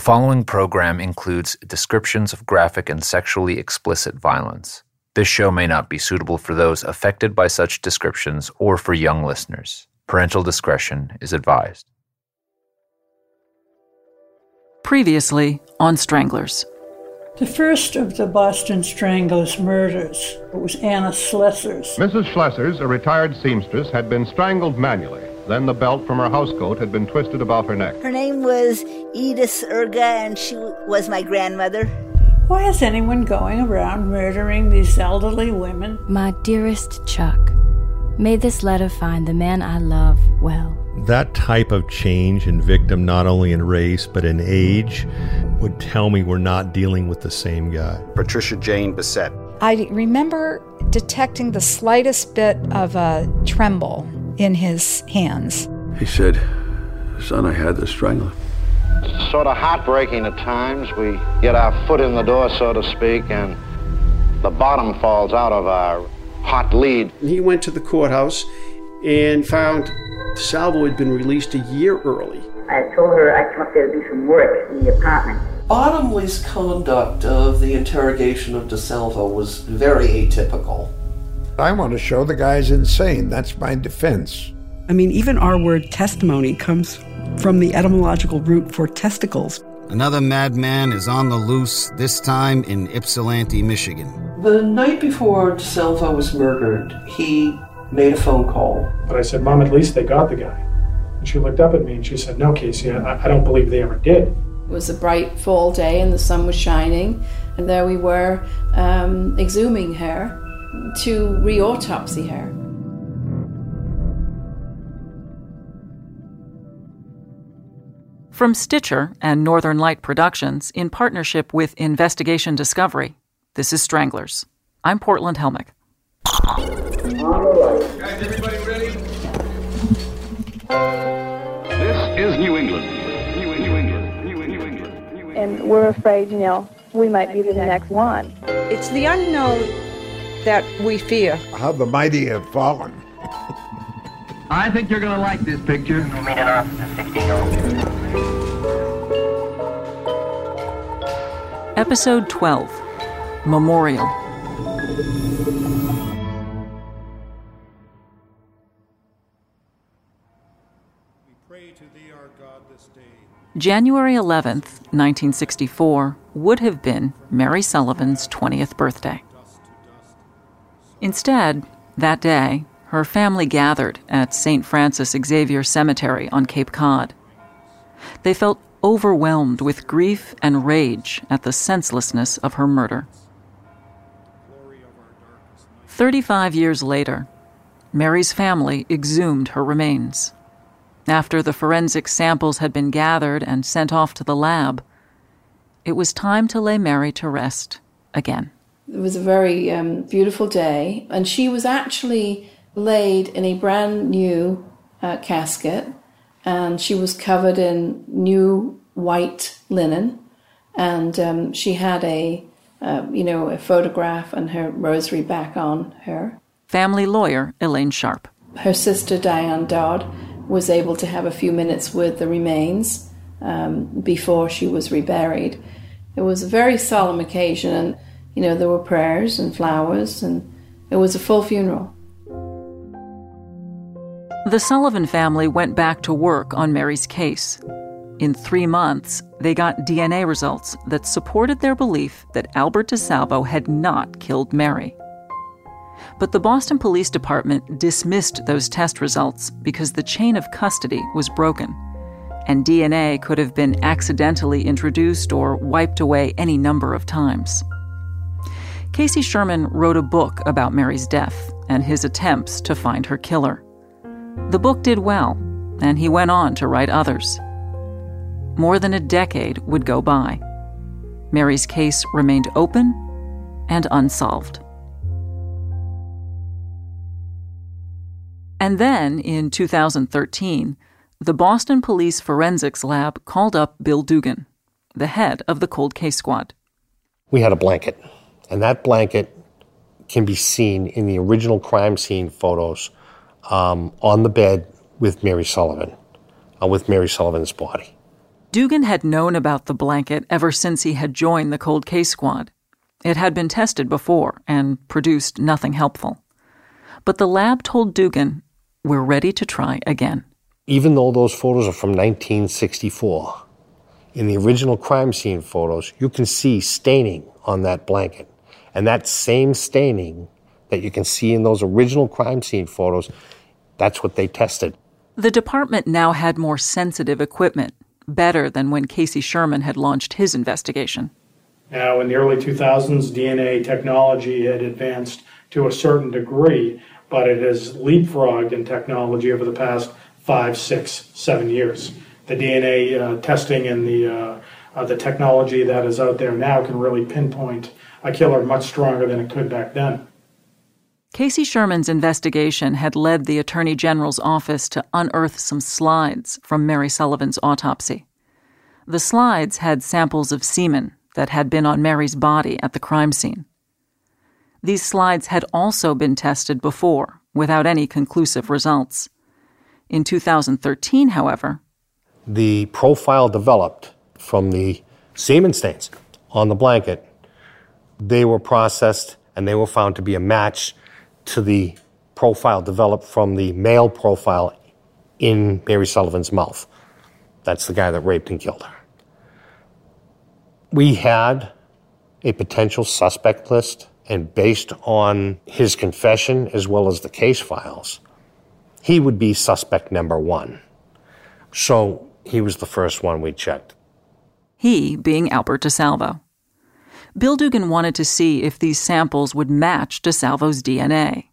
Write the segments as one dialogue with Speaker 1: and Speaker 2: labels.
Speaker 1: The following program includes descriptions of graphic and sexually explicit violence. This show may not be suitable for those affected by such descriptions or for young listeners. Parental discretion is advised.
Speaker 2: Previously on Stranglers.
Speaker 3: The first of the Boston Stranglers murders was Anna Slesers.
Speaker 4: Mrs. Slesers, a retired seamstress, had been strangled manually. Then the belt from her housecoat had been twisted about her neck.
Speaker 5: Her name was Edith Irga, and she was my grandmother.
Speaker 3: Why is anyone going around murdering these elderly women?
Speaker 6: My dearest Chuck, may this letter find the man I love well.
Speaker 7: That type of change in victim, not only in race but in age, would tell me we're not dealing with the same guy.
Speaker 8: Patricia Jane Bissette.
Speaker 9: I remember detecting the slightest bit of a tremble in his hands.
Speaker 10: He said, Son, I had to strangle him.
Speaker 11: It's sort of heartbreaking at times. We get our foot in the door, so to speak, and the bottom falls out of our hot lead.
Speaker 12: He went to the courthouse and found Salvo had been released a year early.
Speaker 13: I told her I'd come up there to do some work in the apartment.
Speaker 14: Bottomley's conduct of the interrogation of DeSalvo was very atypical.
Speaker 15: I want to show the guy's insane. That's my defense.
Speaker 16: I mean, even our word testimony comes from the etymological root for testicles.
Speaker 17: Another madman is on the loose, this time in Ypsilanti, Michigan.
Speaker 14: The night before DeSalvo was murdered, he made a phone call.
Speaker 18: But I said, Mom, at least they got the guy. And she looked up at me and she said, No, Casey, I, I don't believe they ever did.
Speaker 19: It was a bright fall day and the sun was shining, and there we were um, exhuming her to re autopsy her.
Speaker 2: From Stitcher and Northern Light Productions in partnership with Investigation Discovery, this is Stranglers. I'm Portland Helmich.
Speaker 20: Guys, everybody ready?
Speaker 4: This is New England. New, New England. New, New England. New England.
Speaker 10: And we're afraid, you know, we might be the next one.
Speaker 1: It's the unknown that we fear.
Speaker 15: How the mighty have fallen.
Speaker 4: I think you're going to like this picture.
Speaker 2: Episode 12 Memorial. Thee, God, January 11th, 1964, would have been Mary Sullivan's 20th birthday. Instead, that day, her family gathered at St. Francis Xavier Cemetery on Cape Cod. They felt overwhelmed with grief and rage at the senselessness of her murder. 35 years later, Mary's family exhumed her remains. After the forensic samples had been gathered and sent off to the lab, it was time to lay Mary to rest again.
Speaker 19: It was a very um, beautiful day, and she was actually laid in a brand new uh, casket, and she was covered in new white linen, and um, she had a uh, you know a photograph and her rosary back on her.
Speaker 2: Family lawyer Elaine Sharp.
Speaker 19: Her sister Diane Dodd was able to have a few minutes with the remains um, before she was reburied. It was a very solemn occasion, and you know there were prayers and flowers, and it was a full funeral.
Speaker 2: The Sullivan family went back to work on Mary's case. In three months, they got DNA results that supported their belief that Albert DeSalvo had not killed Mary. But the Boston Police Department dismissed those test results because the chain of custody was broken, and DNA could have been accidentally introduced or wiped away any number of times. Casey Sherman wrote a book about Mary's death and his attempts to find her killer. The book did well, and he went on to write others. More than a decade would go by. Mary's case remained open and unsolved. And then, in 2013, the Boston Police Forensics Lab called up Bill Dugan, the head of the cold case squad.
Speaker 16: We had a blanket, and that blanket can be seen in the original crime scene photos um, on the bed with Mary Sullivan, uh, with Mary Sullivan's body.
Speaker 2: Dugan had known about the blanket ever since he had joined the cold case squad. It had been tested before and produced nothing helpful. But the lab told Dugan, We're ready to try again.
Speaker 16: Even though those photos are from 1964, in the original crime scene photos, you can see staining on that blanket. And that same staining that you can see in those original crime scene photos, that's what they tested.
Speaker 2: The department now had more sensitive equipment, better than when Casey Sherman had launched his investigation.
Speaker 18: Now, in the early 2000s, DNA technology had advanced to a certain degree, but it has leapfrogged in technology over the past five, six, seven years. The DNA uh, testing and the uh, uh, the technology that is out there now can really pinpoint a killer much stronger than it could back then.
Speaker 2: Casey Sherman's investigation had led the Attorney General's office to unearth some slides from Mary Sullivan's autopsy. The slides had samples of semen that had been on Mary's body at the crime scene. These slides had also been tested before, without any conclusive results. In 2013, however,
Speaker 16: the profile developed from the semen stains on the blanket, they were processed and they were found to be a match to the profile developed from the male profile in Mary Sullivan's mouth. That's the guy that raped and killed her. We had a potential suspect list, and based on his confession as well as the case files, he would be suspect number one. So he was the first one we checked.
Speaker 2: He being Albert DeSalvo. Bill Dugan wanted to see if these samples would match DeSalvo's DNA.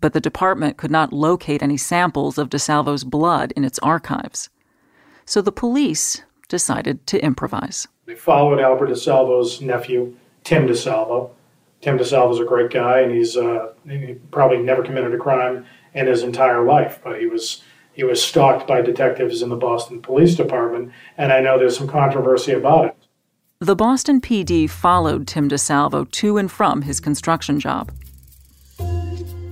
Speaker 2: But the department could not locate any samples of DeSalvo's blood in its archives. So the police decided to improvise.
Speaker 18: They followed Albert DeSalvo's nephew, Tim DeSalvo. Tim DeSalvo's a great guy, and he's uh, he probably never committed a crime in his entire life, but he was he was stalked by detectives in the Boston Police Department, and I know there's some controversy about it.
Speaker 2: The Boston PD followed Tim DeSalvo to and from his construction job.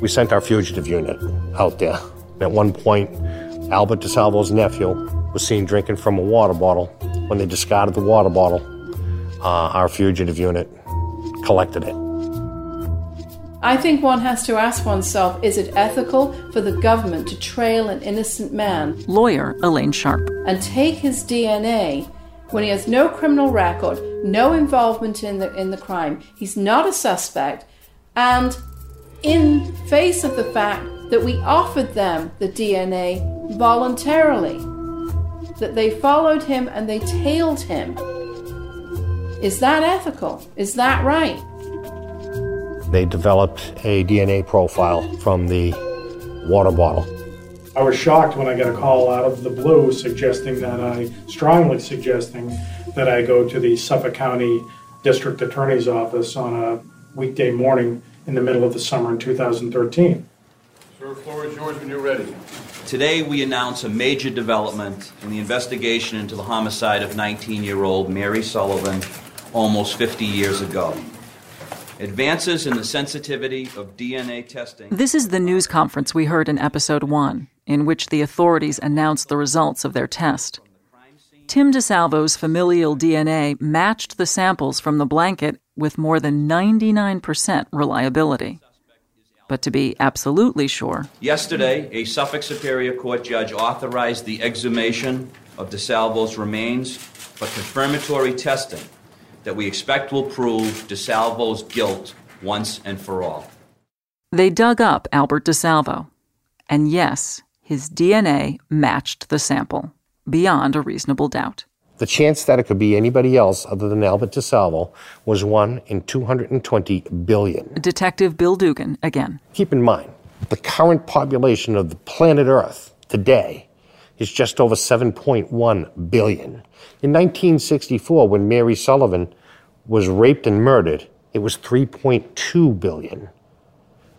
Speaker 16: We sent our fugitive unit out there. At one point, Albert DeSalvo's nephew was seen drinking from a water bottle. When they discarded the water bottle, uh, our fugitive unit collected it.
Speaker 19: I think one has to ask oneself is it ethical for the government to trail an innocent man?
Speaker 2: Lawyer Elaine Sharp.
Speaker 19: And take his DNA when he has no criminal record, no involvement in the, in the crime, he's not a suspect, and in face of the fact that we offered them the DNA voluntarily, that they followed him and they tailed him. Is that ethical? Is that right?
Speaker 16: They developed a DNA profile from the water bottle.
Speaker 18: I was shocked when I got a call out of the blue suggesting that I, strongly suggesting that I go to the Suffolk County District Attorney's Office on a weekday morning in the middle of the summer in 2013.
Speaker 8: Sir, floor is yours when you're ready.
Speaker 20: Today, we announce a major development in the investigation into the homicide of 19 year old Mary Sullivan almost 50 years ago. Advances in the sensitivity of DNA testing.
Speaker 2: This is the news conference we heard in episode one, in which the authorities announced the results of their test. Tim DeSalvo's familial DNA matched the samples from the blanket with more than 99% reliability. But to be absolutely sure,
Speaker 20: yesterday, a Suffolk Superior Court judge authorized the exhumation of DeSalvo's remains for confirmatory testing that we expect will prove DeSalvo's guilt once and for all.
Speaker 2: They dug up Albert DeSalvo, and yes, his DNA matched the sample beyond a reasonable doubt.
Speaker 16: The chance that it could be anybody else other than Albert DeSalvo was 1 in 220 billion.
Speaker 2: Detective Bill Dugan again.
Speaker 16: Keep in mind, the current population of the planet Earth today is just over 7.1 billion. In 1964, when Mary Sullivan was raped and murdered, it was 3.2 billion.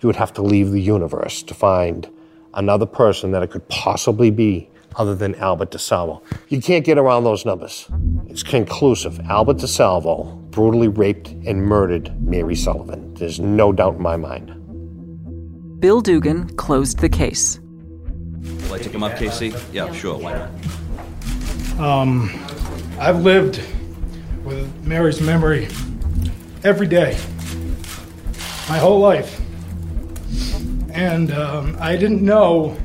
Speaker 16: You would have to leave the universe to find another person that it could possibly be other than Albert DeSalvo. You can't get around those numbers. It's conclusive. Albert DeSalvo brutally raped and murdered Mary Sullivan. There's no doubt in my mind.
Speaker 2: Bill Dugan closed the case.
Speaker 20: Will I take him up, Casey? Yeah, sure. Why not?
Speaker 18: Um, I've lived with Mary's memory every day, my whole life. And um, I didn't know,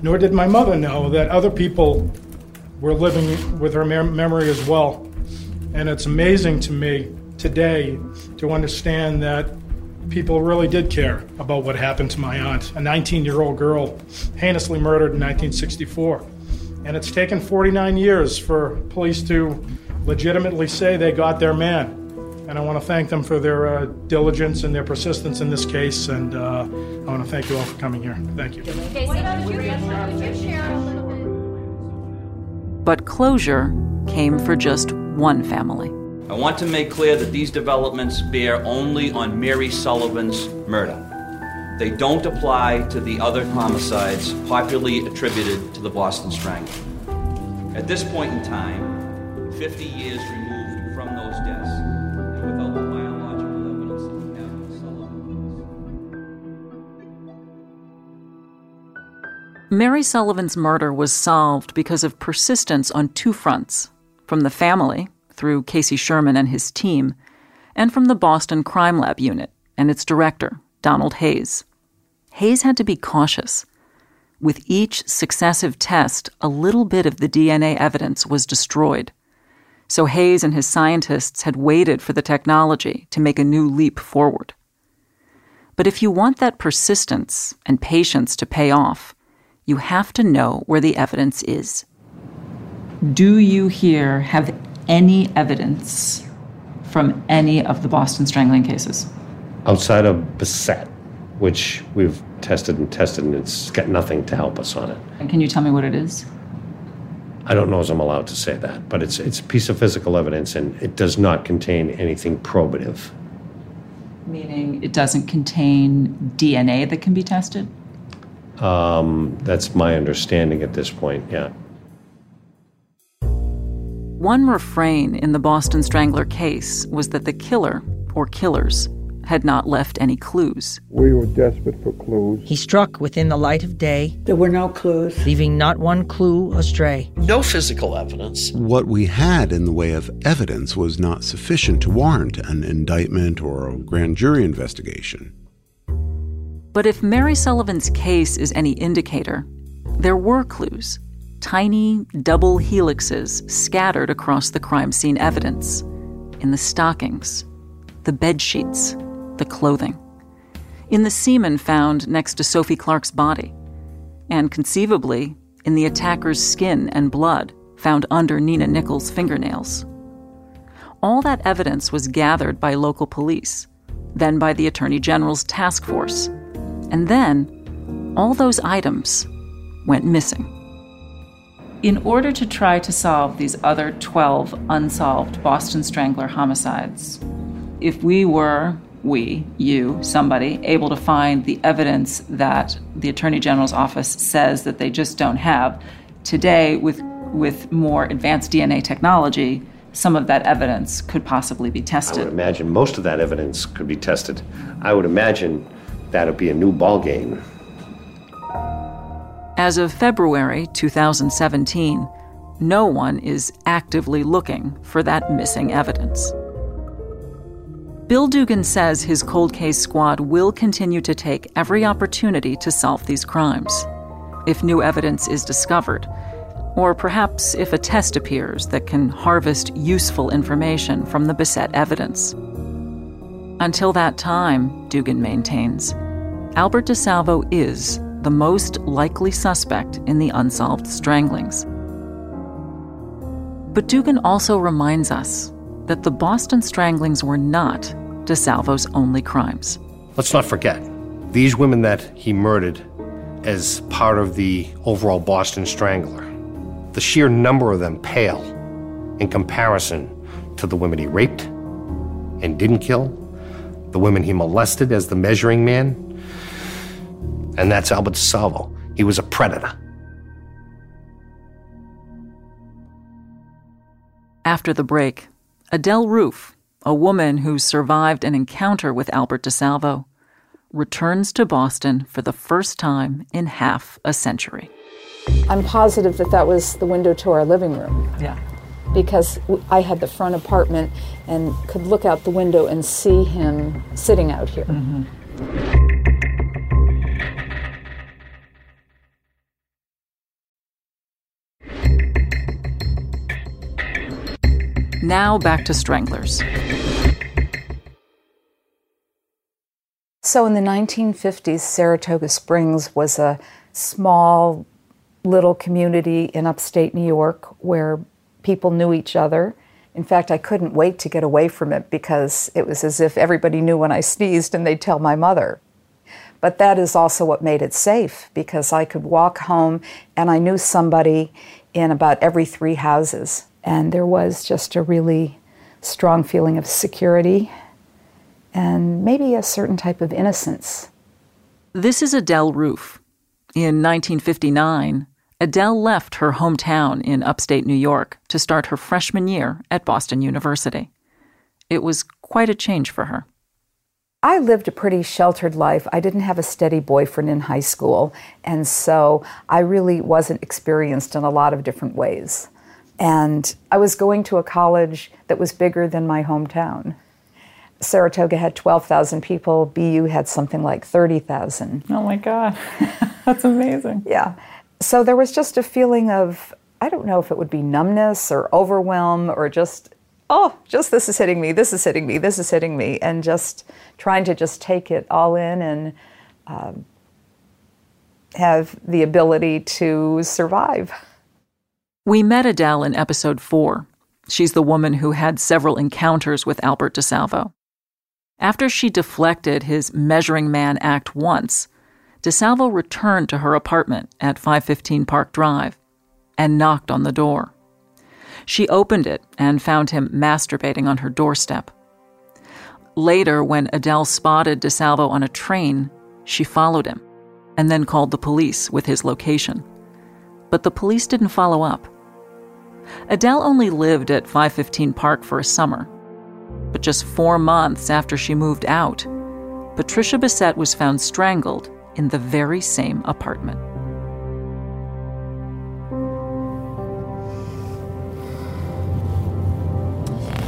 Speaker 18: nor did my mother know, that other people were living with her memory as well. And it's amazing to me today to understand that people really did care about what happened to my aunt, a 19 year old girl heinously murdered in 1964. And it's taken 49 years for police to legitimately say they got their man. And I want to thank them for their uh, diligence and their persistence in this case. And uh, I want to thank you all for coming here. Thank you.
Speaker 2: But closure came for just one family.
Speaker 20: I want to make clear that these developments bear only on Mary Sullivan's murder. They don't apply to the other homicides popularly attributed to the Boston Strangler. At this point in time, 50 years
Speaker 2: Mary Sullivan's murder was solved because of persistence on two fronts from the family, through Casey Sherman and his team, and from the Boston Crime Lab unit and its director, Donald Hayes. Hayes had to be cautious. With each successive test, a little bit of the DNA evidence was destroyed. So Hayes and his scientists had waited for the technology to make a new leap forward. But if you want that persistence and patience to pay off, you have to know where the evidence is. Do you here have any evidence from any of the Boston strangling cases?
Speaker 16: Outside of Bissette, which we've tested and tested, and it's got nothing to help us on it.
Speaker 2: And can you tell me what it is?
Speaker 16: I don't know as I'm allowed to say that, but it's it's a piece of physical evidence, and it does not contain anything probative.
Speaker 2: Meaning it doesn't contain DNA that can be tested?
Speaker 16: Um, that's my understanding at this point, yeah.
Speaker 2: One refrain in the Boston Strangler case was that the killer, or killers, had not left any clues.
Speaker 15: We were desperate for clues.
Speaker 21: He struck within the light of day.
Speaker 3: There were no clues.
Speaker 21: Leaving not one clue astray.
Speaker 14: No physical evidence.
Speaker 22: What we had in the way of evidence was not sufficient to warrant an indictment or a grand jury investigation.
Speaker 2: But if Mary Sullivan's case is any indicator, there were clues tiny double helixes scattered across the crime scene evidence in the stockings, the bed sheets, the clothing, in the semen found next to Sophie Clark's body, and conceivably in the attacker's skin and blood found under Nina Nichols' fingernails. All that evidence was gathered by local police, then by the Attorney General's task force, and then all those items went missing. In order to try to solve these other 12 unsolved Boston Strangler homicides, if we were, we, you, somebody, able to find the evidence that the Attorney General's office says that they just don't have, today, with, with more advanced DNA technology, some of that evidence could possibly be tested.
Speaker 16: I would imagine most of that evidence could be tested. I would imagine that would be a new ballgame
Speaker 2: as of February 2017, no one is actively looking for that missing evidence. Bill Dugan says his cold case squad will continue to take every opportunity to solve these crimes. If new evidence is discovered, or perhaps if a test appears that can harvest useful information from the Bissette evidence. Until that time, Dugan maintains, Albert DeSalvo is the most likely suspect in the unsolved stranglings. But Dugan also reminds us that the Boston stranglings were not DeSalvo's only crimes.
Speaker 16: Let's not forget, these women that he murdered as part of the overall Boston Strangler, the sheer number of them pale in comparison to the women he raped and didn't kill, the women he molested as the measuring man, and that's Albert DeSalvo. He was a predator.
Speaker 2: After the break, Adele Roof, a woman who survived an encounter with Albert DeSalvo, returns to Boston for the first time in half a century.
Speaker 9: I'm positive that that was the window to our living room.
Speaker 2: Yeah.
Speaker 9: Because I had the front apartment and could look out the window and see him sitting out here. Mm-hmm.
Speaker 2: Now back to stranglers.
Speaker 9: So in the 1950s, Saratoga Springs was a small little community in upstate New York where people knew each other. In fact, I couldn't wait to get away from it because it was as if everybody knew when I sneezed and they'd tell my mother. But that is also what made it safe because I could walk home and I knew somebody in about every three houses. And there was just a really strong feeling of security and maybe a certain type of innocence.
Speaker 2: This is Adele Roof. In 1959, Adele left her hometown in upstate New York to start her freshman year at Boston University. It was quite a change for her.
Speaker 9: I lived a pretty sheltered life. I didn't have a steady boyfriend in high school, and so I really wasn't experienced in a lot of different ways. And I was going to a college that was bigger than my hometown. Saratoga had 12,000 people, BU had something like 30,000.
Speaker 2: Oh my God, that's amazing.
Speaker 9: Yeah. So there was just a feeling of, I don't know if it would be numbness or overwhelm or just, oh, just this is hitting me, this is hitting me, this is hitting me, and just trying to just take it all in and um, have the ability to survive.
Speaker 2: We met Adele in episode four. She's the woman who had several encounters with Albert DeSalvo. After she deflected his measuring man act once, DeSalvo returned to her apartment at 515 Park Drive and knocked on the door. She opened it and found him masturbating on her doorstep. Later, when Adele spotted DeSalvo on a train, she followed him and then called the police with his location. But the police didn't follow up. Adele only lived at 515 Park for a summer. But just four months after she moved out, Patricia Bissette was found strangled in the very same apartment.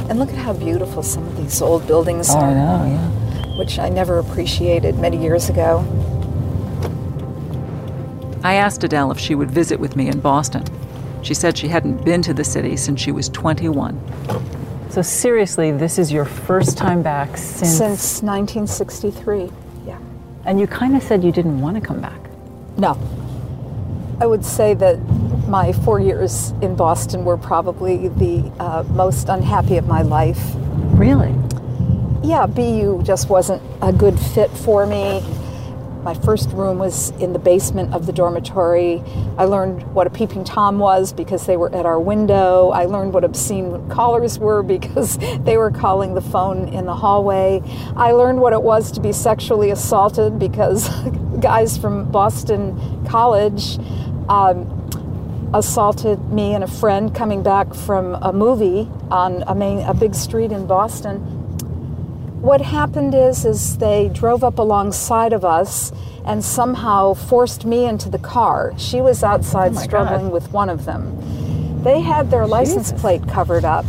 Speaker 9: And look at how beautiful some of these old buildings
Speaker 2: Oh,
Speaker 9: are.
Speaker 2: I know, yeah.
Speaker 9: Which I never appreciated many years ago.
Speaker 2: I asked Adele if she would visit with me in Boston. She said she hadn't been to the city since she was 21.
Speaker 23: So seriously, this is your first time back since
Speaker 9: Since 1963.
Speaker 23: And you kind of said you didn't want to come back.
Speaker 9: No. I would say that my four years in Boston were probably the uh, most unhappy of my life.
Speaker 23: Really?
Speaker 9: Yeah, BU just wasn't a good fit for me. My first room was in the basement of the dormitory. I learned what a peeping Tom was because they were at our window. I learned what obscene callers were because they were calling the phone in the hallway. I learned what it was to be sexually assaulted because guys from Boston College um, assaulted me and a friend coming back from a movie on a main a big street in Boston. What happened is is they drove up alongside of us and somehow forced me into the car. She was outside
Speaker 23: Oh
Speaker 9: struggling
Speaker 23: God.
Speaker 9: with one of them. They had their license plate covered up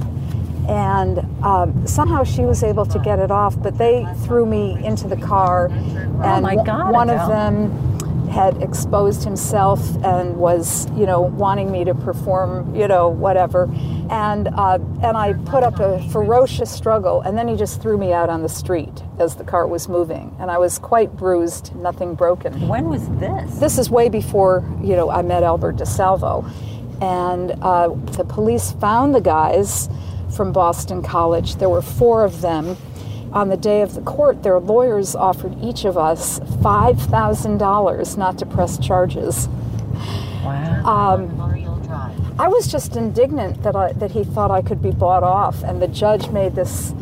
Speaker 9: and um, somehow she was able to get it off, but they threw me into the car and
Speaker 23: Oh my
Speaker 9: one-
Speaker 23: God,
Speaker 9: one of them had exposed himself and was, you know, wanting me to perform, you know, whatever. And uh, and I put up a ferocious struggle, and then he just threw me out on the street as the car was moving, and I was quite bruised, nothing broken.
Speaker 23: When was this?
Speaker 9: This is way before, you know, I met Albert DeSalvo, and uh, the police found the guys from Boston College. There were four of them. On the day of the court, their lawyers offered each of us $5,000 not to press charges.
Speaker 23: Wow.
Speaker 9: Um, I was just indignant that I, that he thought I could be bought off, and the judge made this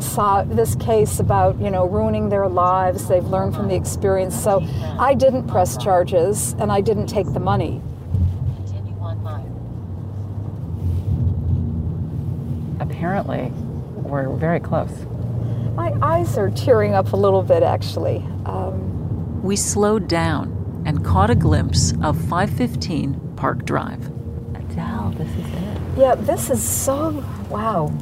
Speaker 9: so- this case about you know ruining their lives. They've learned from the experience, so I didn't press charges and I didn't take the money.
Speaker 23: Apparently, we're very close.
Speaker 9: My eyes are tearing up a little bit, actually. Um,
Speaker 2: We slowed down and caught a glimpse of 515 Park Drive.
Speaker 23: Adele. this is it.
Speaker 9: Yeah, this is so wow.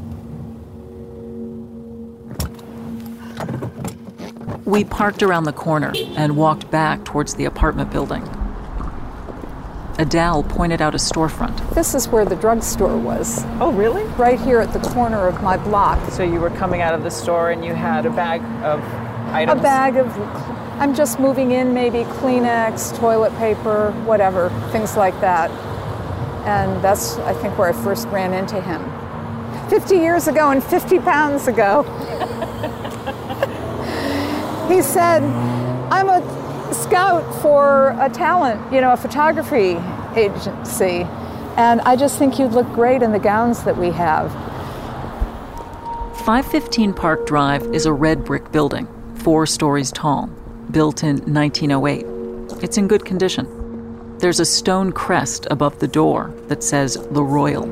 Speaker 2: We parked around the corner and walked back towards the apartment building. Adele pointed out a storefront.
Speaker 9: This is where the drugstore was.
Speaker 23: Oh, really?
Speaker 9: Right here at the corner of my block.
Speaker 23: So you were coming out of the store and you had a bag of items?
Speaker 9: A bag of, I'm just moving in, maybe Kleenex, toilet paper, whatever, things like that. And that's, I think, where I first ran into him. 50 years ago and 50 pounds ago. he said, I'm a scout for a talent, you know, a photography agency. And I just think you'd look great in the gowns that we have.
Speaker 2: 515 Park Drive is a red brick building, four stories tall, built in 1908. It's in good condition. There's a stone crest above the door that says The Royal.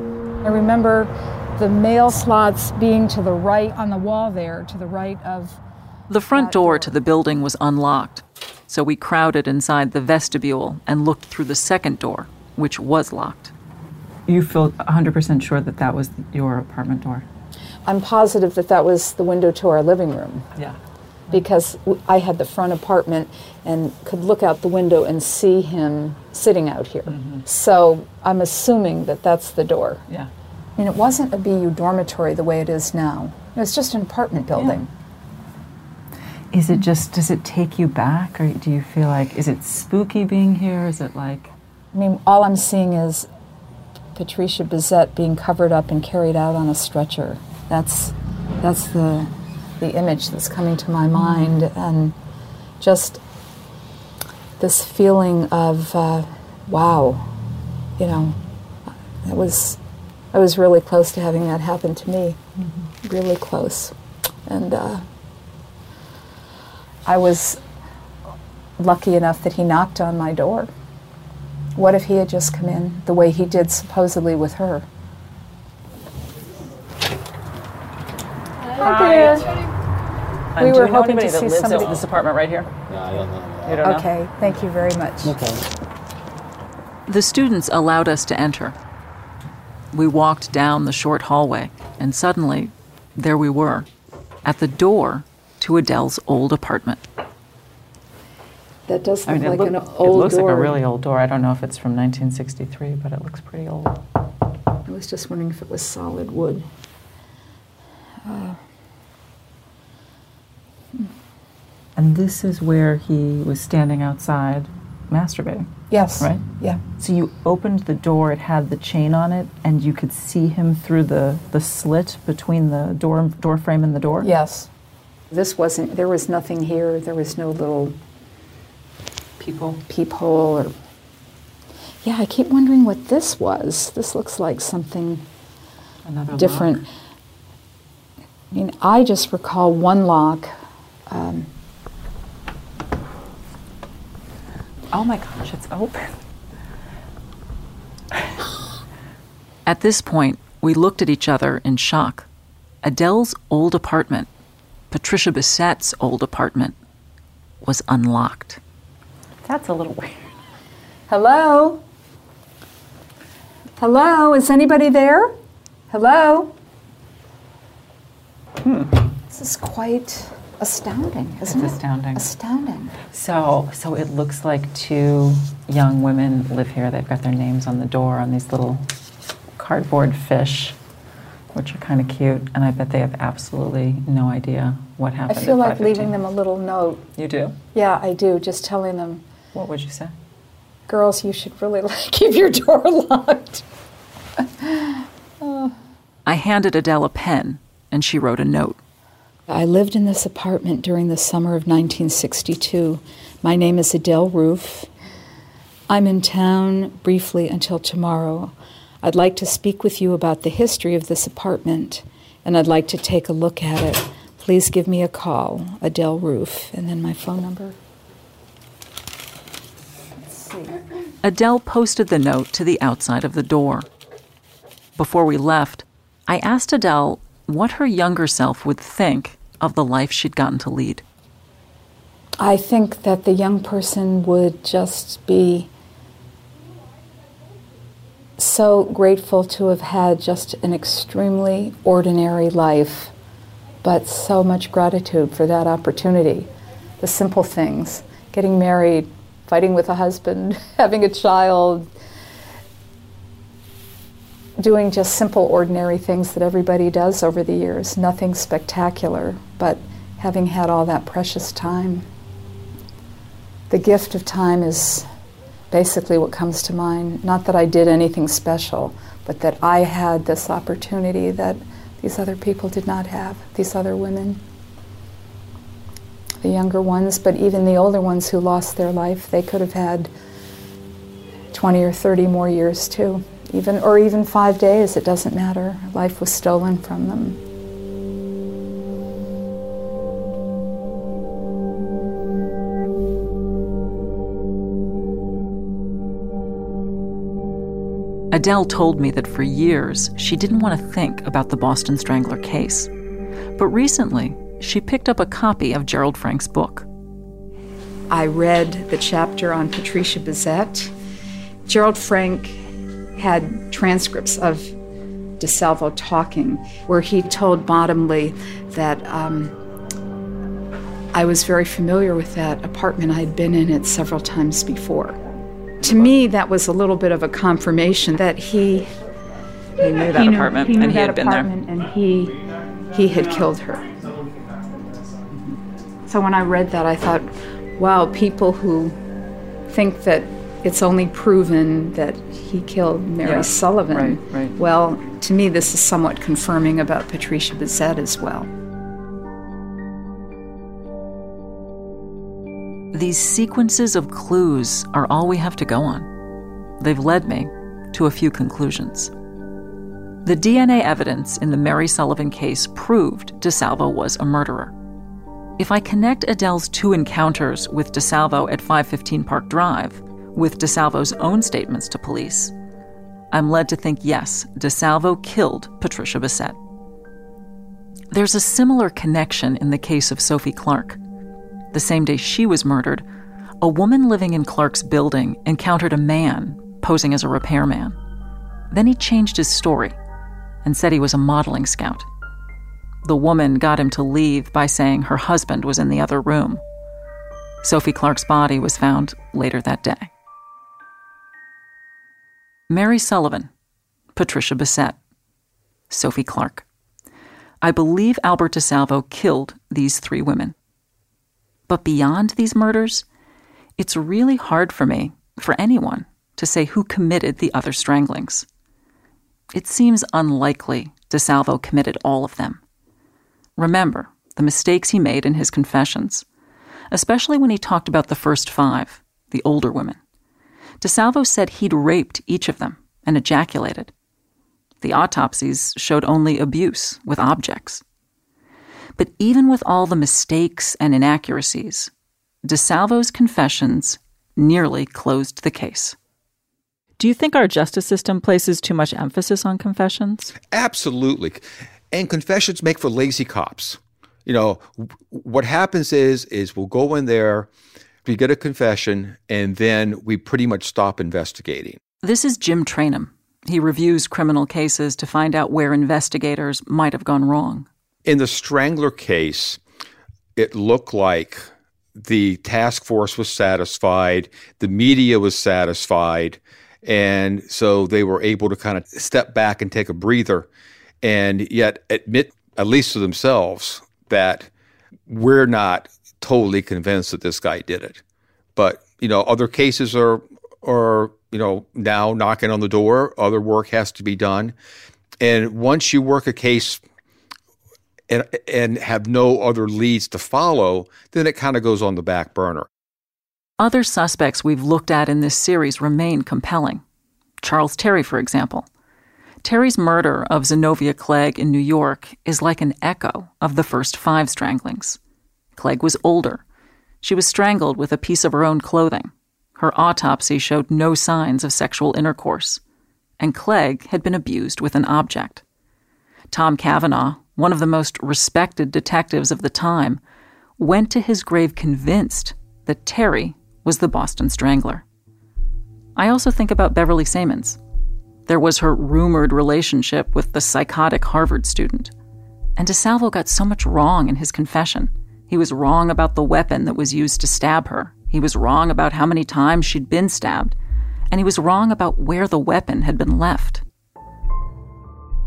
Speaker 9: I remember the mail slots being to the right on the wall there, to the right of.
Speaker 2: The front door to the building was unlocked, so we crowded inside the vestibule and looked through the second door, which was locked.
Speaker 23: You feel 100% sure that that was your apartment door?
Speaker 9: I'm positive that that was the window to our living room.
Speaker 23: Yeah.
Speaker 9: Because I had the front apartment and could look out the window and see him sitting out here. Mm-hmm. So I'm assuming that that's the door.
Speaker 23: Yeah.
Speaker 9: I mean, it wasn't a BU dormitory the way it is now. It was just an apartment building.
Speaker 23: Yeah. Is it just, does it take you back? Or do you feel like, is it spooky being here? Is it like.
Speaker 9: I mean, all I'm seeing is Patricia Bissette being covered up and carried out on a stretcher. That's, that's the, the image that's coming to my mind. And just this feeling of, uh, wow, you know, it was I was really close to having that happen to me, mm-hmm. really close. And uh, I was lucky enough that he knocked on my door. What if he had just come in the way he did supposedly with her?
Speaker 23: Hi.
Speaker 9: We
Speaker 23: Um, do
Speaker 9: were
Speaker 23: you know
Speaker 9: hoping to
Speaker 23: that
Speaker 9: see
Speaker 23: lives
Speaker 9: somebody.
Speaker 23: in this apartment right here?
Speaker 24: No, I don't know.
Speaker 23: You don't know?
Speaker 9: Okay, thank you very much.
Speaker 24: Okay.
Speaker 2: The students allowed us to enter. We walked down the short hallway, and suddenly, there we were, at the door to Adele's old apartment.
Speaker 9: That does
Speaker 23: I mean,
Speaker 9: like
Speaker 23: it,
Speaker 9: an
Speaker 23: look-
Speaker 9: old
Speaker 23: it looks
Speaker 9: door.
Speaker 23: like a really old door. I don't know if it's from 1963, but it looks pretty old.
Speaker 9: I was just wondering if it was solid wood. Uh,
Speaker 23: And this is where he was standing outside masturbating.
Speaker 9: Yes.
Speaker 23: Right?
Speaker 9: Yeah.
Speaker 23: So you opened the door, it had the chain on it, and you could see him through the, the slit between the door, door frame and the door?
Speaker 9: Yes. This wasn't, there was nothing here. There was no little
Speaker 23: peephole.
Speaker 9: Peephole or. Yeah, I keep wondering what this was. This looks like something
Speaker 23: Another
Speaker 9: different.
Speaker 23: lock.
Speaker 9: I mean, I just recall one lock. Um,
Speaker 23: Oh my gosh, it's open.
Speaker 2: At this point, we looked at each other in shock. Adele's old apartment, Patricia Bissette's old apartment, was unlocked.
Speaker 23: That's a little weird.
Speaker 9: Hello? Hello? Is anybody there? Hello?
Speaker 23: Hmm.
Speaker 9: This is quite astounding, isn't
Speaker 23: it's
Speaker 9: it?
Speaker 23: astounding.
Speaker 9: Astounding.
Speaker 23: So, so it looks like two young women live here. They've got their names on the door on these little cardboard fish, which are kind of cute. And I bet they have absolutely no idea what happened?
Speaker 9: I feel
Speaker 23: at
Speaker 9: like leaving them a little note.
Speaker 23: You do?
Speaker 9: Yeah, I do. Just telling them,
Speaker 23: What would you say?
Speaker 9: girls, you should really like, keep your door locked. Oh.
Speaker 2: I handed Adele a pen, and she wrote a note.
Speaker 9: I lived in this apartment during the summer of 1962. My name is Adele Roof. I'm in town briefly until tomorrow. I'd like to speak with you about the history of this apartment, and I'd like to take a look at it. Please give me a call, Adele Roof, and then my phone number.
Speaker 2: Adele posted the note to the outside of the door. Before we left, I asked Adele what her younger self would think of the life she'd gotten to lead.
Speaker 9: I think that the young person would just be so grateful to have had just an extremely ordinary life, but so much gratitude for that opportunity. The simple things getting married, fighting with a husband, having a child, doing just simple, ordinary things that everybody does over the years. Nothing spectacular, but having had all that precious time. The gift of time is basically what comes to mind. Not that I did anything special, but that I had this opportunity that these other people did not have, these other women. The younger ones, but even the older ones who lost their life, they could have had 20 or 30 more years too. Even, or even five days, it doesn't matter. Life was stolen from them.
Speaker 2: Adele told me that for years she didn't want to think about the Boston Strangler case. But recently, she picked up a copy of Gerold Frank's book.
Speaker 9: I read the chapter on Patricia Bissette. Gerald Frank had transcripts of DeSalvo talking, where he told Bottomley that um, I was very familiar with that apartment. I'd been in it several times before to me, that was a little bit of a confirmation that he
Speaker 23: he knew that
Speaker 9: he knew,
Speaker 23: apartment
Speaker 9: he knew
Speaker 23: and he had been there.
Speaker 9: and he he had killed her. So when I read that, I thought, wow, people who think that it's only proven that he killed Mary
Speaker 23: Yeah,
Speaker 9: Sullivan.
Speaker 23: right, right.
Speaker 9: Well, to me, this is somewhat confirming about Patricia Bissette as well.
Speaker 2: These sequences of clues are all we have to go on. They've led me to a few conclusions. The DNA evidence in the Mary Sullivan case proved DeSalvo was a murderer. If I connect Adele's two encounters with DeSalvo at 515 Park Drive with DeSalvo's own statements to police, I'm led to think yes, DeSalvo killed Patricia Bissette. There's a similar connection in the case of Sophie Clark. The same day she was murdered, a woman living in Clark's building encountered a man posing as a repairman. Then he changed his story and said he was a modeling scout. The woman got him to leave by saying her husband was in the other room. Sophie Clark's body was found later that day. Mary Sullivan, Patricia Bissette, Sophie Clark. I believe Albert DeSalvo killed these three women. But beyond these murders, it's really hard for me, for anyone, to say who committed the other stranglings. It seems unlikely DeSalvo committed all of them. Remember the mistakes he made in his confessions, especially when he talked about the first five, the older women. DeSalvo said he'd raped each of them and ejaculated. The autopsies showed only abuse with objects. But even with all the mistakes and inaccuracies, DeSalvo's confessions nearly closed the case.
Speaker 23: Do you think our justice system places too much emphasis on confessions?
Speaker 24: Absolutely. And confessions make for lazy cops. You know, what happens is is we'll go in there, we get a confession, and then we pretty much stop investigating.
Speaker 2: This is Jim Trainum. He reviews criminal cases to find out where investigators might have gone wrong.
Speaker 24: In the Strangler case, it looked like the task force was satisfied, the media was satisfied, and so they were able to kind of step back and take a breather and yet admit, at least to themselves, that we're not totally convinced that this guy did it. But, you know, other cases are are, you know, now knocking on the door, other work has to be done. And once you work a case and and have no other leads to follow, then it kind of goes on the back burner.
Speaker 2: Other suspects we've looked at in this series remain compelling. Charles Terry, for example. Terry's murder of Zenobia Clegg in New York is like an echo of the first five stranglings. Clegg was older. She was strangled with a piece of her own clothing. Her autopsy showed no signs of sexual intercourse. And Clegg had been abused with an object. Tom Cavanaugh, one of the most respected detectives of the time, went to his grave convinced that Terry was the Boston Strangler. I also think about Beverly Samans. There was her rumored relationship with the psychotic Harvard student. And DeSalvo got so much wrong in his confession. He was wrong about the weapon that was used to stab her. He was wrong about how many times she'd been stabbed. And he was wrong about where the weapon had been left.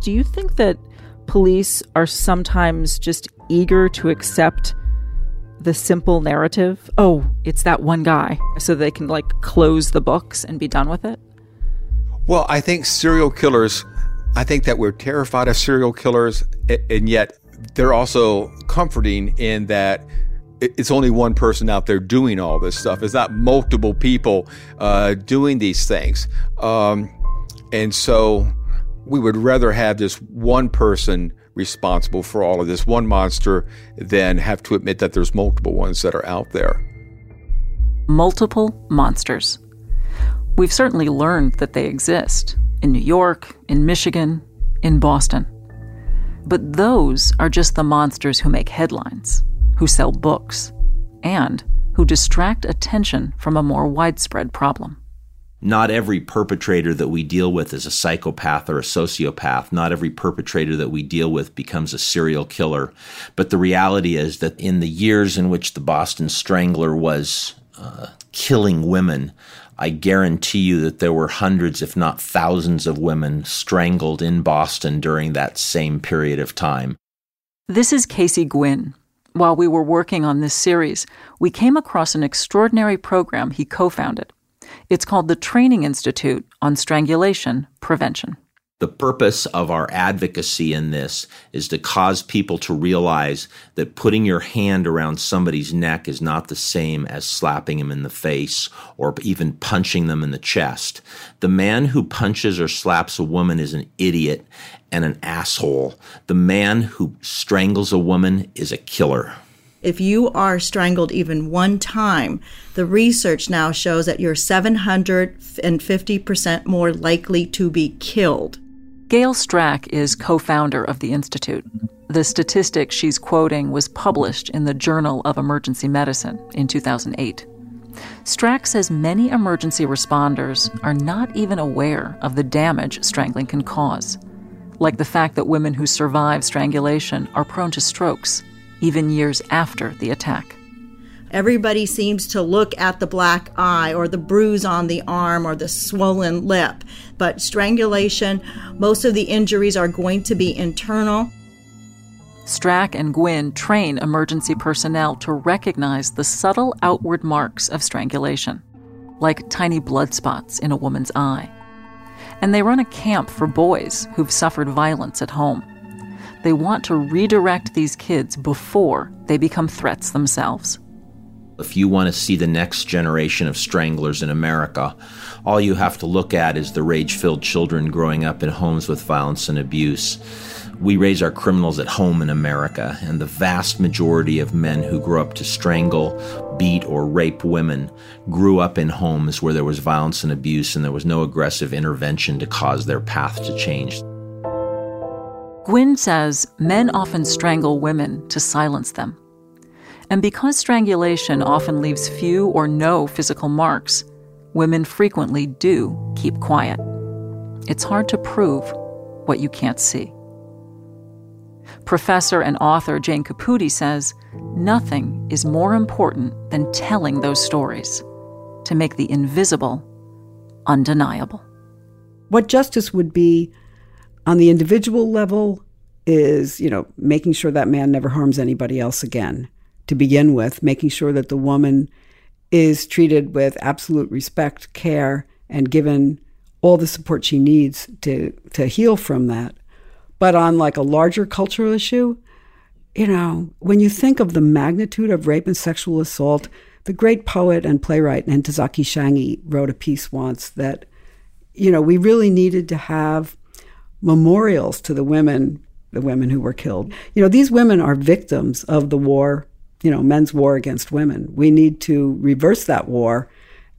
Speaker 25: Do you think that police are sometimes just eager to accept the simple narrative? Oh, it's that one guy, so they can like close the books and be done with it?
Speaker 24: Well, I think serial killers, I think that we're terrified of serial killers, and yet they're also comforting in that it's only one person out there doing all this stuff. It's not multiple people uh, doing these things. Um, and so we would rather have this one person responsible for all of this, one monster, than have to admit that there's multiple ones that are out there.
Speaker 2: Multiple monsters. We've certainly learned that they exist in New York, in Michigan, in Boston. But those are just the monsters who make headlines, who sell books, and who distract attention from a more widespread problem.
Speaker 26: Not every perpetrator that we deal with is a psychopath or a sociopath. Not every perpetrator that we deal with becomes a serial killer. But the reality is that in the years in which the Boston Strangler was uh, killing women, I guarantee you that there were hundreds, if not thousands, of women strangled in Boston during that same period of time.
Speaker 2: This is Casey Gwinn. While we were working on this series, we came across an extraordinary program he co founded. It's called the Training Institute on Strangulation Prevention.
Speaker 26: The purpose of our advocacy in this is to cause people to realize that putting your hand around somebody's neck is not the same as slapping him in the face or even punching them in the chest. The man who punches or slaps a woman is an idiot and an asshole. The man who strangles a woman is a killer.
Speaker 27: If you are strangled even one time, the research now shows that you're 750% more likely to be killed.
Speaker 2: Gail Strack is co founder of the Institute. The statistic she's quoting was published in the Journal of Emergency Medicine in 2008. Strack says many emergency responders are not even aware of the damage strangling can cause, like the fact that women who survive strangulation are prone to strokes even years after the attack.
Speaker 27: Everybody seems to look at the black eye or the bruise on the arm or the swollen lip. But strangulation, most of the injuries are going to be internal.
Speaker 2: Strack and Gwinn train emergency personnel to recognize the subtle outward marks of strangulation, like tiny blood spots in a woman's eye. And they run a camp for boys who've suffered violence at home. They want to redirect these kids before they become threats themselves.
Speaker 26: If you want to see the next generation of stranglers in America, all you have to look at is the rage filled children growing up in homes with violence and abuse. We raise our criminals at home in America, and the vast majority of men who grow up to strangle, beat, or rape women grew up in homes where there was violence and abuse and there was no aggressive intervention to cause their path to change.
Speaker 2: Gwinn says men often strangle women to silence them and because strangulation often leaves few or no physical marks, women frequently do keep quiet. It's hard to prove what you can't see. Professor and author Jane Caputi says nothing is more important than telling those stories to make the invisible undeniable.
Speaker 28: What justice would be on the individual level is, you know, making sure that man never harms anybody else again to begin with, making sure that the woman is treated with absolute respect, care, and given all the support she needs to to heal from that. But on like a larger cultural issue, you know, when you think of the magnitude of rape and sexual assault, the great poet and playwright Ntozake Shange wrote a piece once that, you know, we really needed to have memorials to the women, the women who were killed. You know, these women are victims of the war you know, men's war against women. We need to reverse that war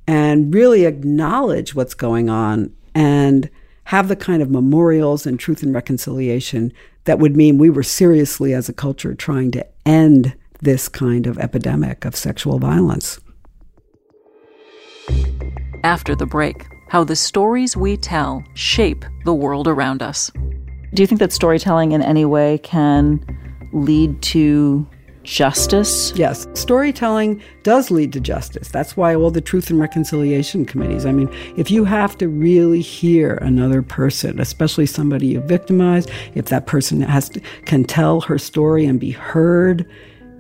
Speaker 28: and really acknowledge what's going on and have the kind of memorials and truth and reconciliation that would mean we were seriously, as a culture, trying to end this kind of epidemic of sexual violence.
Speaker 2: After the break, how the stories we tell shape the world around us.
Speaker 25: Do you think that storytelling in any way can lead to justice?
Speaker 28: Yes, storytelling does lead to justice. That's why all the truth and reconciliation committees. I mean, if you have to really hear another person, especially somebody you victimized, if that person has to, can tell her story and be heard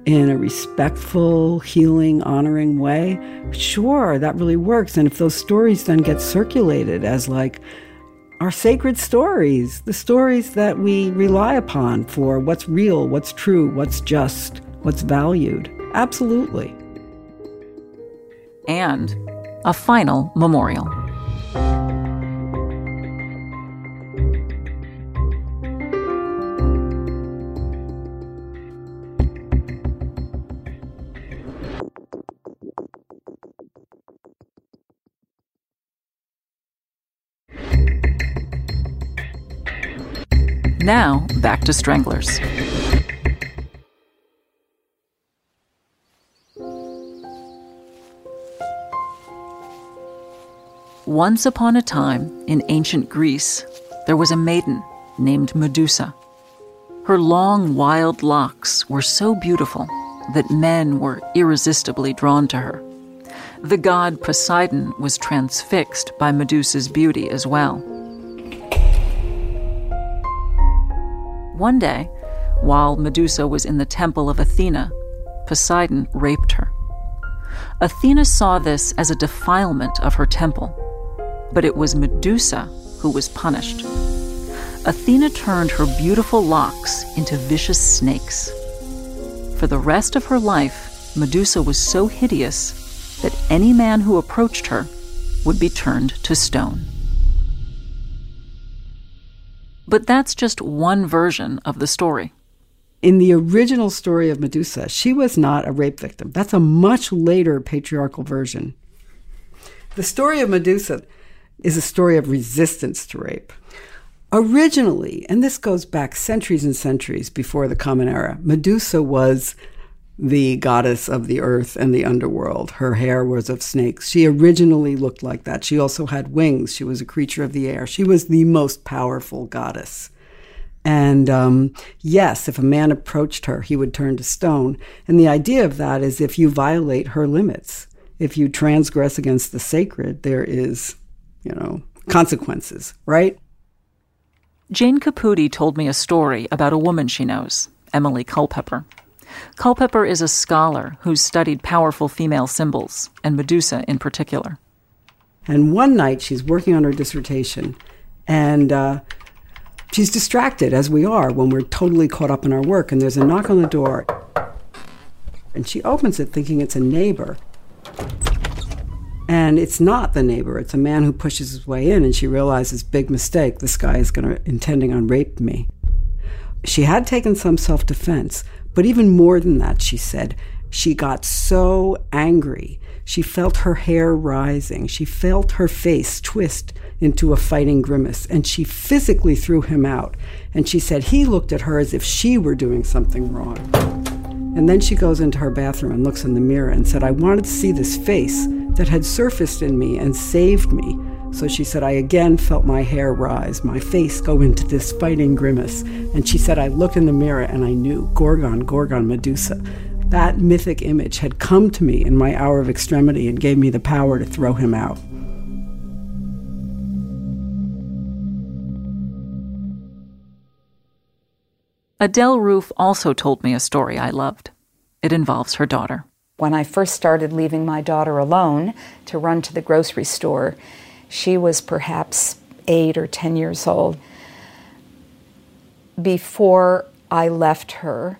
Speaker 28: in a respectful, healing, honoring way, sure, that really works. And if those stories then get circulated as like our sacred stories, the stories that we rely upon for what's real, what's true, what's just, what's valued. Absolutely.
Speaker 2: And a final memorial. Now, back to stranglers. Once upon a time, in ancient Greece, there was a maiden named Medusa. Her long, wild locks were so beautiful that men were irresistibly drawn to her. The god Poseidon was transfixed by Medusa's beauty as well. One day, while Medusa was in the temple of Athena, Poseidon raped her. Athena saw this as a defilement of her temple, but it was Medusa who was punished. Athena turned her beautiful locks into vicious snakes. For the rest of her life, Medusa was so hideous that any man who approached her would be turned to stone. But that's just one version of the story.
Speaker 28: In the original story of Medusa, she was not a rape victim. That's a much later patriarchal version. The story of Medusa is a story of resistance to rape. Originally, and this goes back centuries and centuries before the Common Era, Medusa was the goddess of the earth and the underworld. Her hair was of snakes. She originally looked like that. She also had wings. She was a creature of the air. She was the most powerful goddess. And um, yes, if a man approached her, he would turn to stone. And the idea of that is if you violate her limits, if you transgress against the sacred, there is, you know, consequences, right?
Speaker 2: Jane Caputi told me a story about a woman she knows, Emily Culpepper. Culpepper is a scholar who's studied powerful female symbols, and Medusa in particular.
Speaker 28: And one night she's working on her dissertation, and uh, she's distracted, as we are when we're totally caught up in our work, and there's a knock on the door. And she opens it thinking it's a neighbor. And it's not the neighbor, it's a man who pushes his way in, and she realizes, big mistake, this guy is gonna intending on rape me. She had taken some self defense, but even more than that, she said, she got so angry. She felt her hair rising. She felt her face twist into a fighting grimace, and she physically threw him out. And she said he looked at her as if she were doing something wrong. And then she goes into her bathroom and looks in the mirror and said, I wanted to see this face that had surfaced in me and saved me. So she said, I again felt my hair rise, my face go into this fighting grimace. And she said, I looked in the mirror and I knew Gorgon, Gorgon, Medusa. That mythic image had come to me in my hour of extremity and gave me the power to throw him out.
Speaker 2: Adele Roof also told me a story I loved. It involves her daughter.
Speaker 9: When I first started leaving my daughter alone to run to the grocery store, she was perhaps eight or ten years old. Before I left her,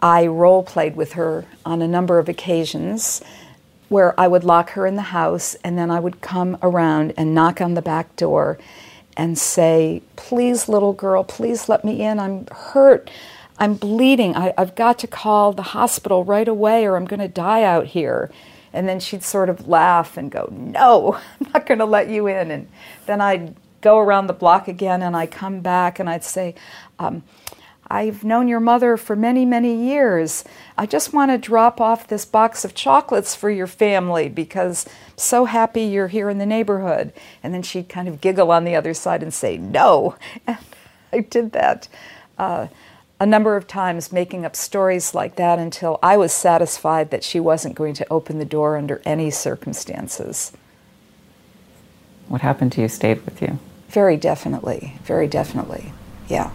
Speaker 9: I role played with her on a number of occasions where I would lock her in the house and then I would come around and knock on the back door and say, Please, little girl, please let me in. I'm hurt. I'm bleeding. I, have got to call the hospital right away or I'm going to die out here. And then she'd sort of laugh and go, No, I'm not going to let you in. And then I'd go around the block again and I'd come back and I'd say, um, I've known your mother for many, many years. I just want to drop off this box of chocolates for your family because I'm so happy you're here in the neighborhood. And then she'd kind of giggle on the other side and say, No. And I did that uh, a number of times, making up stories like that until I was satisfied that she wasn't going to open the door under any circumstances.
Speaker 23: What happened to you stayed with you.
Speaker 9: Very definitely, very definitely, yeah.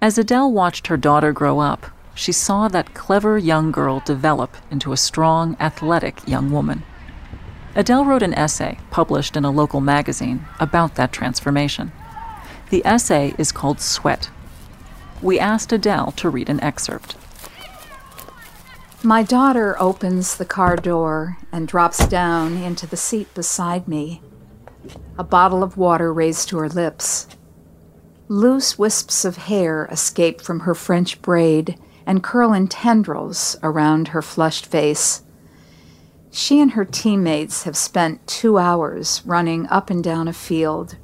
Speaker 2: As Adele watched her daughter grow up, she saw that clever young girl develop into a strong, athletic young woman. Adele wrote an essay published in a local magazine about that transformation. The essay is called Sweat. We asked Adele to read an excerpt.
Speaker 9: My daughter opens the car door and drops down into the seat beside me, a bottle of water raised to her lips. Loose wisps of hair escape from her French braid and curl in tendrils around her flushed face. She and her teammates have spent two hours running up and down a field.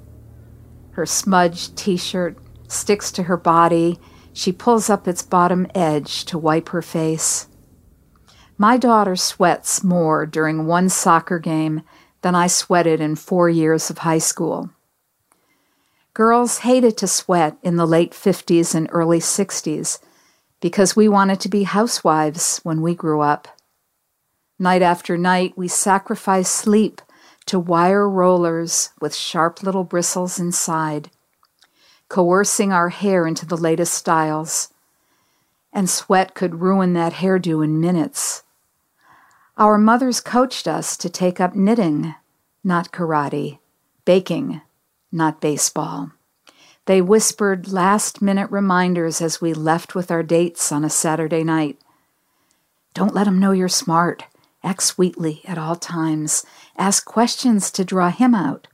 Speaker 9: Her smudged t shirt sticks to her body. She pulls up its bottom edge to wipe her face. My daughter sweats more during one soccer game than I sweated in four years of high school. Girls hated to sweat in the late 50s and early 60s because we wanted to be housewives when we grew up. Night after night, we sacrifice sleep to wire rollers with sharp little bristles inside, coercing our hair into the latest styles. And sweat could ruin that hairdo in minutes. Our mothers coached us to take up knitting, not karate, baking, not baseball. They whispered last minute reminders as we left with our dates on a Saturday night. Don't let him know you're smart. Act sweetly at all times. Ask questions to draw him out.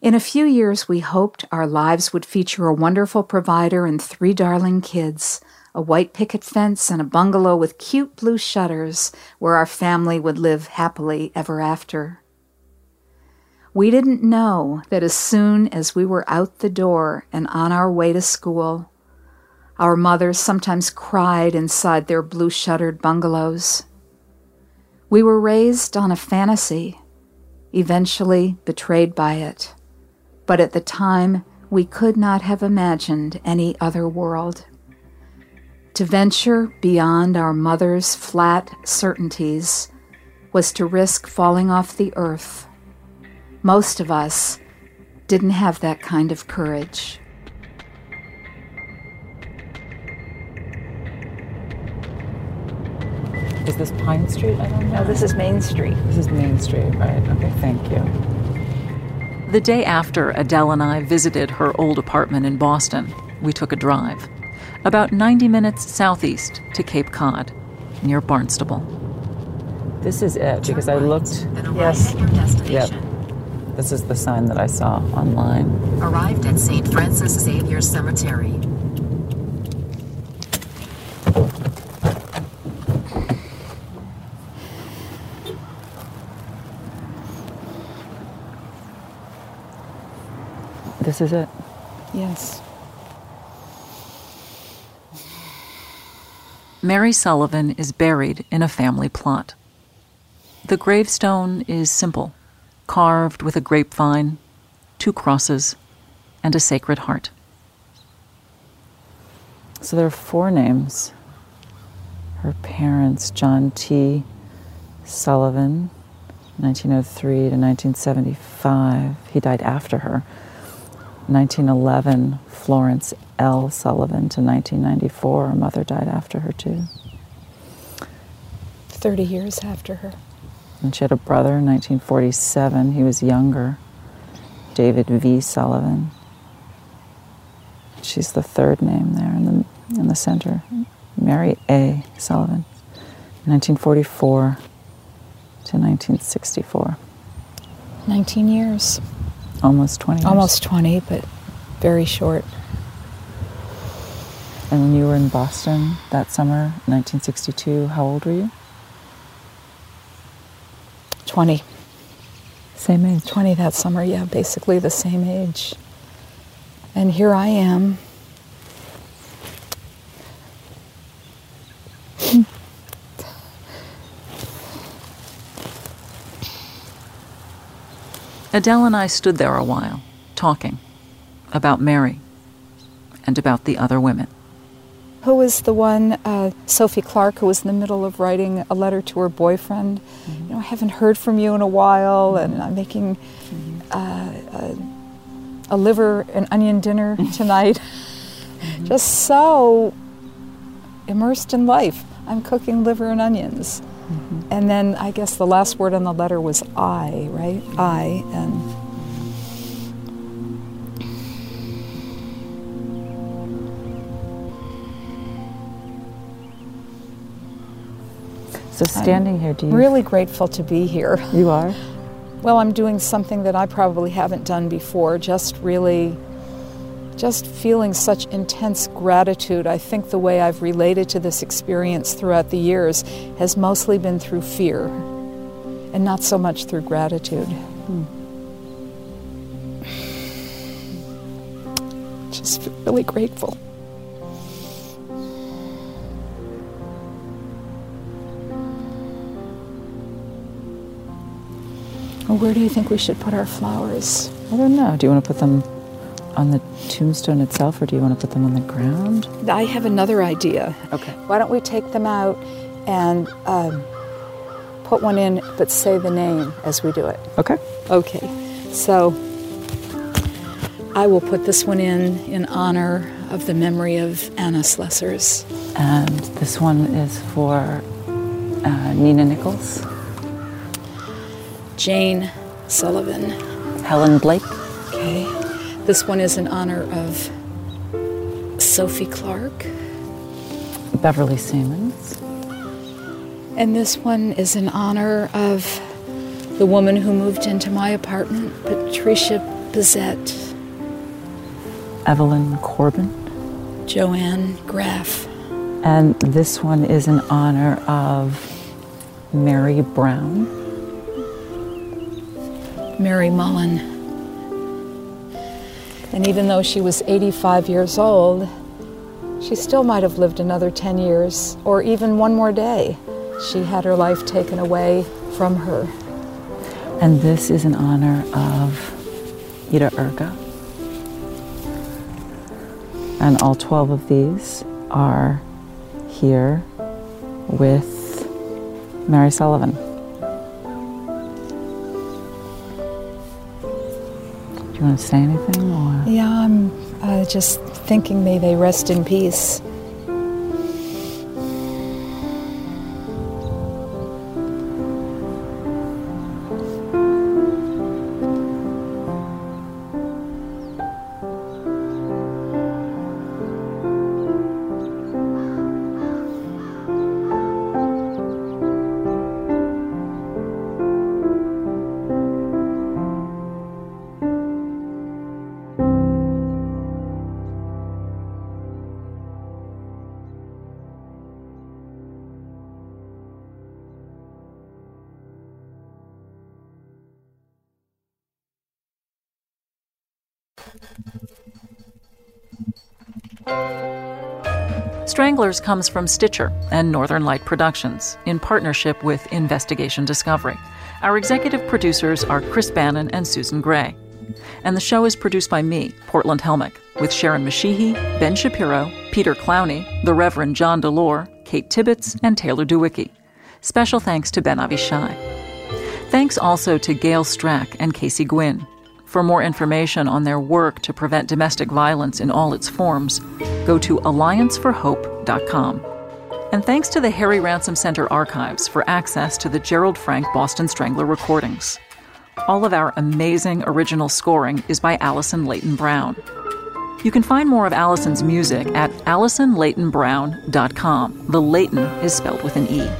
Speaker 9: In a few years, we hoped our lives would feature a wonderful provider and three darling kids, a white picket fence, and a bungalow with cute blue shutters where our family would live happily ever after. We didn't know that as soon as we were out the door and on our way to school, our mothers sometimes cried inside their blue shuttered bungalows. We were raised on a fantasy, eventually betrayed by it, but at the time we could not have imagined any other world. To venture beyond our mother's flat certainties was to risk falling off the earth most of us didn't have that kind of courage.
Speaker 23: Is this Pine Street? I don't know.
Speaker 9: No, this is Main Street.
Speaker 23: This is Main Street, right? Okay, thank you.
Speaker 2: The day after Adele and I visited her old apartment in Boston, we took a drive, about 90 minutes southeast to Cape Cod, near Barnstable.
Speaker 23: This is it because I looked.
Speaker 9: Yes.
Speaker 23: Yep. This is the sign that I saw online.
Speaker 29: Arrived at St. Francis Xavier Cemetery.
Speaker 23: This is it.
Speaker 9: Yes.
Speaker 2: Mary Sullivan is buried in a family plot. The gravestone is simple carved with a grapevine, two crosses, and a sacred heart.
Speaker 23: So there are four names. Her parents, John T. Sullivan, 1903 to 1975. He died after her. 1911, Florence L. Sullivan to 1994. Her mother died after her, too.
Speaker 9: 30 years after her.
Speaker 23: And she had a brother in 1947. He was younger, David V. Sullivan. She's the third name there in the, in the center. Mary A. Sullivan, 1944 to 1964.
Speaker 9: 19 years.
Speaker 23: Almost 20 years.
Speaker 9: Almost 20, but very short.
Speaker 23: And when you were in Boston that summer, 1962, how old were you?
Speaker 9: 20.
Speaker 23: Same age.
Speaker 9: 20 that summer, yeah, basically the same age. And here I am.
Speaker 2: Adele and I stood there a while, talking about Mary and about the other women.
Speaker 9: Who was the one, uh, Sophie Clark, who was in the middle of writing a letter to her boyfriend? You know, I haven't heard from you in a while, and I'm making uh, a, a liver and onion dinner tonight. Just so immersed in life. I'm cooking liver and onions. Mm-hmm. And then I guess the last word on the letter was I, right? I, and
Speaker 23: So standing here, do you
Speaker 9: really grateful to be here.
Speaker 23: You are?
Speaker 9: Well, I'm doing something that I probably haven't done before, just really just feeling such intense gratitude. I think the way I've related to this experience throughout the years has mostly been through fear and not so much through gratitude. Hmm. Just feel really grateful. Where do you think we should put our flowers?
Speaker 23: I don't know. Do you want to put them on the tombstone itself or do you want to put them on the ground?
Speaker 9: I have another idea.
Speaker 23: Okay.
Speaker 9: Why don't we take them out and um, put one in, but say the name as we do it?
Speaker 23: Okay.
Speaker 9: Okay. So I will put this one in in honor of the memory of Anna Slesers.
Speaker 23: And this one is for uh, Nina Nichols,
Speaker 9: Jane Sullivan.
Speaker 23: Helen Blake.
Speaker 9: This one is in honor of Sophie Clark.
Speaker 23: Beverly Samans,
Speaker 9: And this one is in honor of the woman who moved into my apartment, Patricia Bissette,
Speaker 23: Evelyn Corbin,
Speaker 9: Joanne Graff.
Speaker 23: and this one is in honor of Mary Brown.
Speaker 9: Mary Mullen. And even though she was 85 years old, she still might have lived another 10 years or even one more day. She had her life taken away from her.
Speaker 23: And this is in honor of Ida Irga. And all 12 of these are here with Mary Sullivan. Want to say anything or?
Speaker 9: Yeah, I'm uh, just thinking may they rest in peace.
Speaker 2: Stranglers comes from Stitcher and Northern Light Productions in partnership with Investigation Discovery. Our executive producers are Chris Bannon and Susan Gray. And the show is produced by me, Portland Helmich, with Sharon Mashihi, Ben Shapiro, Peter Clowney, the Reverend John Delore, Kate Tibbetts, and Taylor Dewicki. Special thanks to Ben Avishai. Thanks also to Gail Strack and Casey Gwinn. For more information on their work to prevent domestic violence in all its forms, go to allianceforhope.com. And thanks to the Harry Ransom Center archives for access to the Gerold Frank Boston Strangler recordings. All of our amazing original scoring is by Allison Leighton Brown. You can find more of Allison's music at AllisonLeightonBrown.com. The Leighton is spelled with an E.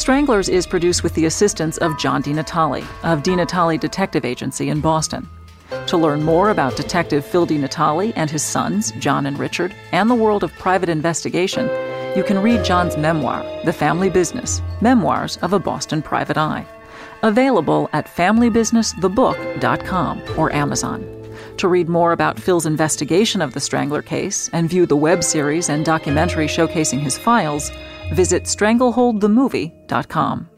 Speaker 2: Stranglers is produced with the assistance of John DiNatale of DiNatale Detective Agency in Boston. To learn more about Detective Phil DiNatale and his sons, John and Richard, and the world of private investigation, you can read John's memoir, The Family Business Memoirs of a Boston Private Eye, Available at FamilyBusinessTheBook.com or Amazon. To read more about Phil's investigation of the Strangler case and view the web series and documentary showcasing his files, visit StrangleholdTheMovie.com.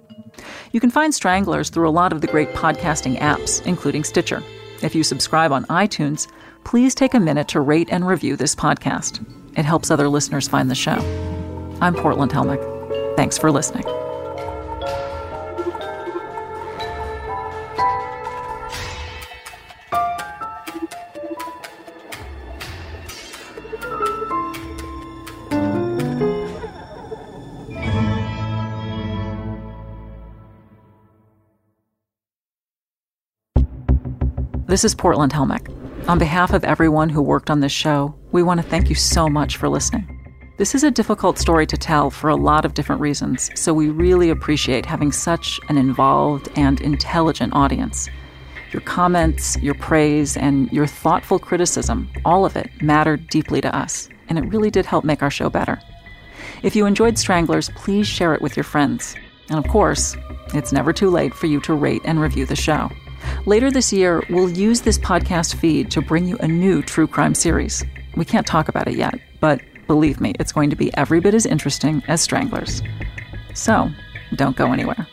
Speaker 2: You can find Stranglers through a lot of the great podcasting apps, including Stitcher. If you subscribe on iTunes, please take a minute to rate and review this podcast. It helps other listeners find the show. I'm Portland Helmich. Thanks for listening. This is Portland Helmich. On behalf of everyone who worked on this show, we want to thank you so much for listening. This is a difficult story to tell for a lot of different reasons, so we really appreciate having such an involved and intelligent audience. Your comments, your praise, and your thoughtful criticism, all of it mattered deeply to us, and it really did help make our show better. If you enjoyed Stranglers, please share it with your friends. And of course, it's never too late for you to rate and review the show. Later this year, we'll use this podcast feed to bring you a new true crime series. We can't talk about it yet, but believe me, it's going to be every bit as interesting as Stranglers. So, don't go anywhere.